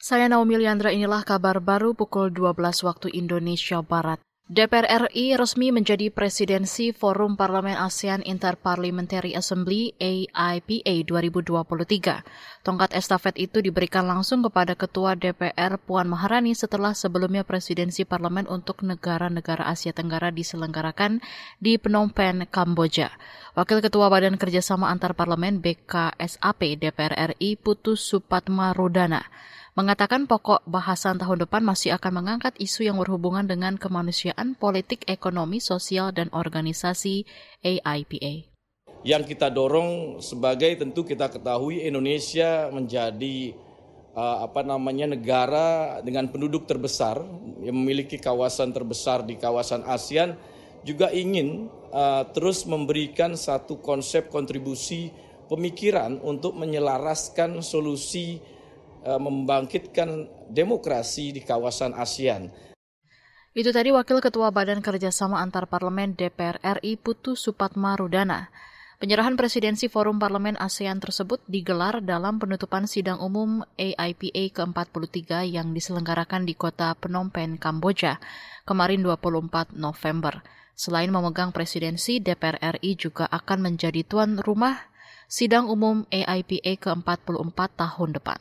Saya Naomi Liandra, inilah kabar baru pukul 12 waktu Indonesia Barat. DPR RI resmi menjadi presidensi Forum Parlemen ASEAN Interparliamentary Assembly AIPA 2023. Tongkat estafet itu diberikan langsung kepada Ketua DPR Puan Maharani setelah sebelumnya presidensi parlemen untuk negara-negara Asia Tenggara diselenggarakan di Phnom Penh, Kamboja. Wakil Ketua Badan Kerjasama Antar Parlemen BKSAP DPR RI Putus Supatma Rudana mengatakan pokok bahasan tahun depan masih akan mengangkat isu yang berhubungan dengan kemanusiaan, politik, ekonomi, sosial, dan organisasi AIPA. Yang kita dorong sebagai tentu kita ketahui Indonesia menjadi uh, apa namanya negara dengan penduduk terbesar yang memiliki kawasan terbesar di kawasan ASEAN juga ingin uh, terus memberikan satu konsep kontribusi pemikiran untuk menyelaraskan solusi Eh, membangkitkan demokrasi di kawasan ASEAN. Itu tadi Wakil Ketua Badan Kerjasama Antar Parlemen DPR RI Putu Supatma Rudana. Penyerahan presidensi Forum Parlemen ASEAN tersebut digelar dalam penutupan sidang umum AIPA ke-43 yang diselenggarakan di kota Phnom Penh, Kamboja, kemarin 24 November. Selain memegang presidensi, DPR RI juga akan menjadi tuan rumah sidang umum AIPA ke-44 tahun depan.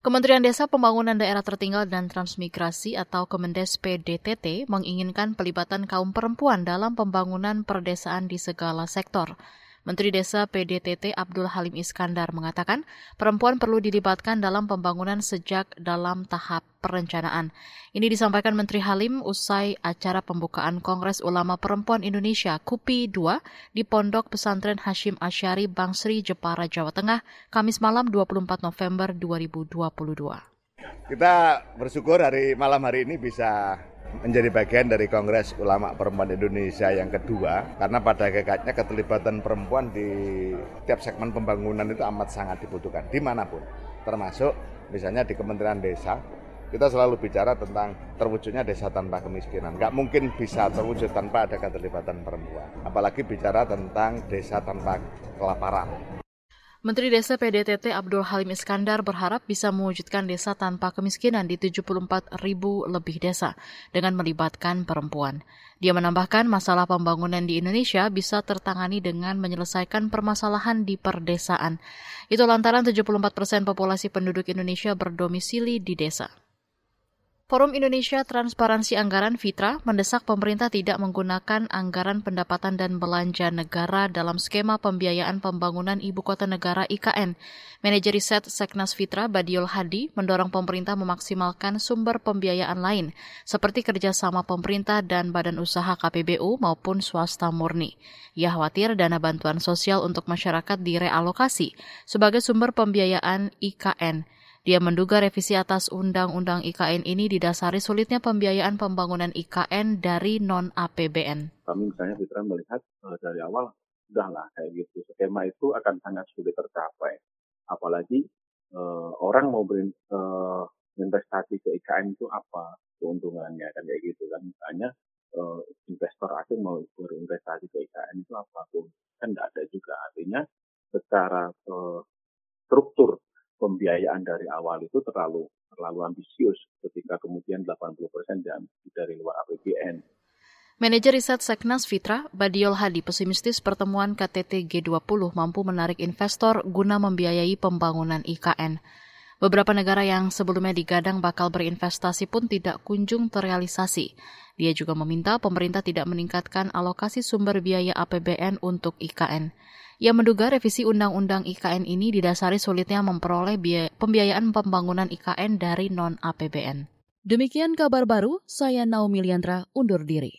Kementerian Desa Pembangunan Daerah Tertinggal dan Transmigrasi atau Kemendes PDTT menginginkan pelibatan kaum perempuan dalam pembangunan perdesaan di segala sektor. Menteri Desa PDTT Abdul Halim Iskandar mengatakan perempuan perlu dilibatkan dalam pembangunan sejak dalam tahap perencanaan. Ini disampaikan Menteri Halim usai acara pembukaan Kongres Ulama Perempuan Indonesia KUPI 2 di Pondok Pesantren Hashim Asyari Bangsri Jepara Jawa Tengah Kamis malam 24 November 2022. Kita bersyukur hari malam hari ini bisa menjadi bagian dari Kongres Ulama Perempuan Indonesia yang kedua karena pada hakikatnya keterlibatan perempuan di tiap segmen pembangunan itu amat sangat dibutuhkan di mana pun termasuk misalnya di Kementerian Desa kita selalu bicara tentang terwujudnya desa tanpa kemiskinan. Nggak mungkin bisa terwujud tanpa ada keterlibatan perempuan. Apalagi bicara tentang desa tanpa kelaparan. Menteri Desa PDTT Abdul Halim Iskandar berharap bisa mewujudkan desa tanpa kemiskinan di 74 ribu lebih desa dengan melibatkan perempuan. Dia menambahkan masalah pembangunan di Indonesia bisa tertangani dengan menyelesaikan permasalahan di perdesaan. Itu lantaran 74 persen populasi penduduk Indonesia berdomisili di desa. Forum Indonesia Transparansi Anggaran Fitra mendesak pemerintah tidak menggunakan anggaran pendapatan dan belanja negara dalam skema pembiayaan pembangunan ibu kota negara IKN. Manajer riset Seknas Fitra Badiul Hadi mendorong pemerintah memaksimalkan sumber pembiayaan lain seperti kerjasama pemerintah dan badan usaha KPBU maupun swasta murni. Ia khawatir dana bantuan sosial untuk masyarakat direalokasi sebagai sumber pembiayaan IKN. Dia menduga revisi atas Undang-Undang IKN ini didasari sulitnya pembiayaan pembangunan IKN dari non-APBN. Kami misalnya Fitra melihat uh, dari awal, udahlah kayak gitu. Skema itu akan sangat sulit tercapai. Apalagi uh, orang mau berinvestasi uh, ke IKN itu apa keuntungannya kan kayak gitu kan. Misalnya uh, investor asing mau berinvestasi ke IKN itu apa kan tidak ada juga. Artinya secara uh, struktur pembiayaan dari awal itu terlalu terlalu ambisius ketika kemudian 80% dari luar APBN. Manajer riset Seknas Fitra, Badiol Hadi, pesimistis pertemuan KTT G20 mampu menarik investor guna membiayai pembangunan IKN. Beberapa negara yang sebelumnya digadang bakal berinvestasi pun tidak kunjung terrealisasi. Dia juga meminta pemerintah tidak meningkatkan alokasi sumber biaya APBN untuk IKN. Ia menduga revisi Undang-Undang IKN ini didasari sulitnya memperoleh pembiayaan pembangunan IKN dari non-APBN. Demikian kabar baru, saya Naomi Liandra undur diri.